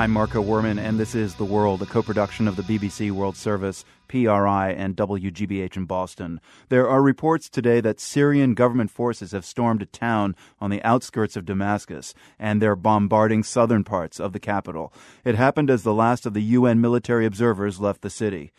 I'm Marco Werman, and this is The World, a co production of the BBC World Service, PRI, and WGBH in Boston. There are reports today that Syrian government forces have stormed a town on the outskirts of Damascus, and they're bombarding southern parts of the capital. It happened as the last of the UN military observers left the city.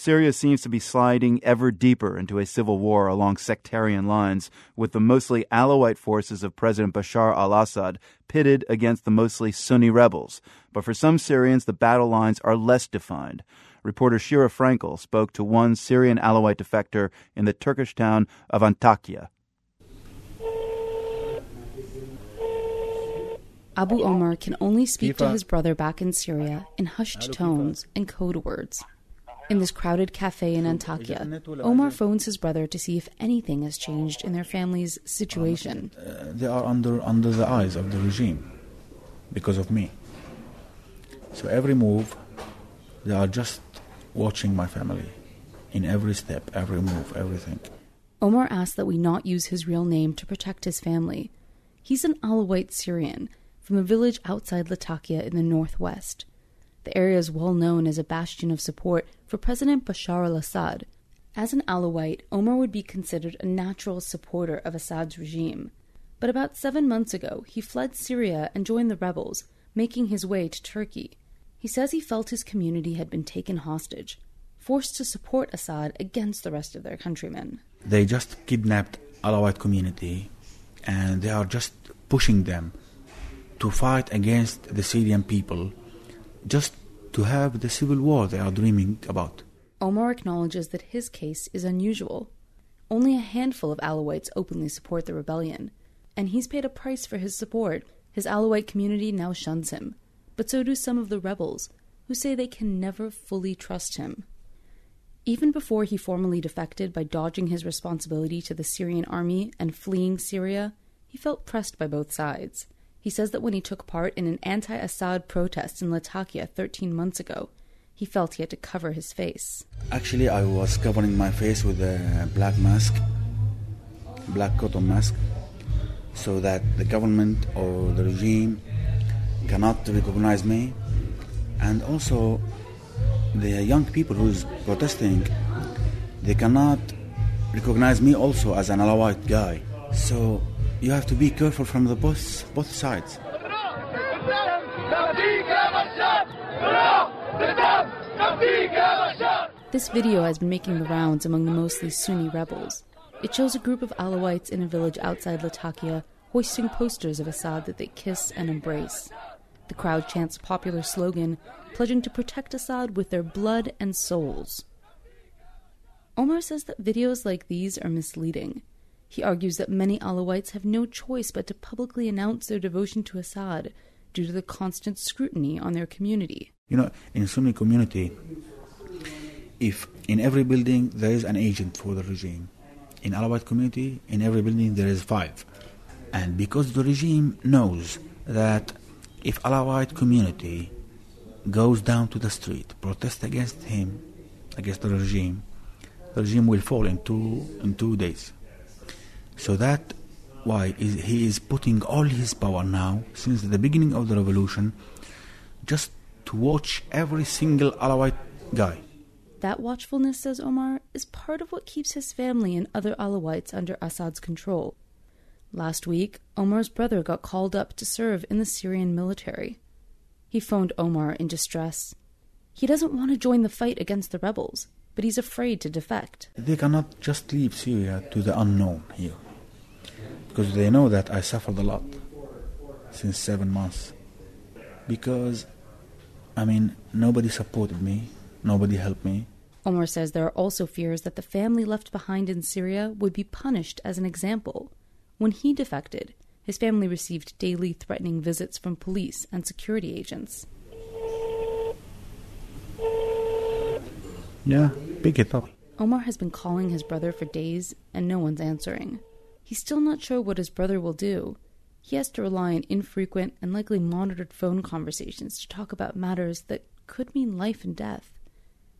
Syria seems to be sliding ever deeper into a civil war along sectarian lines, with the mostly Alawite forces of President Bashar al Assad pitted against the mostly Sunni rebels. But for some Syrians, the battle lines are less defined. Reporter Sheera Frenkel spoke to one Syrian Alawite defector in the Turkish town of Antakya. Abu Omar can only speak to his brother back in Syria in hushed tones and code words. In this crowded cafe in Antakya, Omar phones his brother to see if anything has changed in their family's situation. Uh, they are under under the eyes of the regime because of me. So every move, they are just watching my family in every step, every move, everything. Omar asks that we not use his real name to protect his family. He's an Alawite Syrian from a village outside Latakia in the northwest. The area is well known as a bastion of support for President Bashar al Assad. As an Alawite, Omar would be considered a natural supporter of Assad's regime. But about seven months ago, he fled Syria and joined the rebels, making his way to Turkey. He says he felt his community had been taken hostage, forced to support Assad against the rest of their countrymen. They just kidnapped Alawite community and they are just pushing them to fight against the Syrian people just to have the civil war they are dreaming about. Omar acknowledges that his case is unusual. Only a handful of Alawites openly support the rebellion, and he's paid a price for his support. His Alawite community now shuns him, but so do some of the rebels, who say they can never fully trust him. Even before he formally defected by dodging his responsibility to the Syrian army and fleeing Syria, he felt pressed by both sides. He says that when he took part in an anti Assad protest in Latakia 13 months ago, he felt he had to cover his face. Actually, I was covering my face with a black mask, black cotton mask, so that the government or the regime cannot recognize me. And also, the young people who's protesting, they cannot recognize me also as an Alawite guy. So you have to be careful from the both, both sides. This video has been making the rounds among the mostly Sunni rebels. It shows a group of Alawites in a village outside Latakia hoisting posters of Assad that they kiss and embrace. The crowd chants a popular slogan, pledging to protect Assad with their blood and souls. Omar says that videos like these are misleading. He argues that many Alawites have no choice but to publicly announce their devotion to Assad due to the constant scrutiny on their community. You know, in Sunni community, if in every building there is an agent for the regime, in Alawite community, in every building there is five. And because the regime knows that if Alawite community goes down to the street, protest against him, against the regime, the regime will fall in two, in two days. So that why is, he is putting all his power now, since the beginning of the revolution, just to watch every single Alawite guy. That watchfulness, says Omar, is part of what keeps his family and other Alawites under Assad's control. Last week, Omar's brother got called up to serve in the Syrian military. He phoned Omar in distress. He doesn't want to join the fight against the rebels, but he's afraid to defect. They cannot just leave Syria to the unknown here because they know that I suffered a lot since seven months. Because, I mean, nobody supported me, nobody helped me. Omar says there are also fears that the family left behind in Syria would be punished as an example. When he defected, his family received daily threatening visits from police and security agents. Yeah, pick it up. Omar has been calling his brother for days and no one's answering. He's still not sure what his brother will do. He has to rely on infrequent and likely monitored phone conversations to talk about matters that could mean life and death.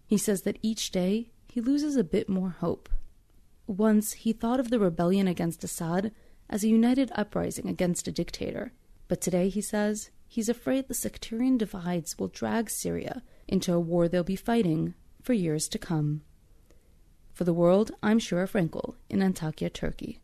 He says that each day he loses a bit more hope. Once he thought of the rebellion against Assad as a united uprising against a dictator, but today, he says, he's afraid the sectarian divides will drag Syria into a war they'll be fighting for years to come. For the world, I'm Sheera Frenkel in Antakya, Turkey.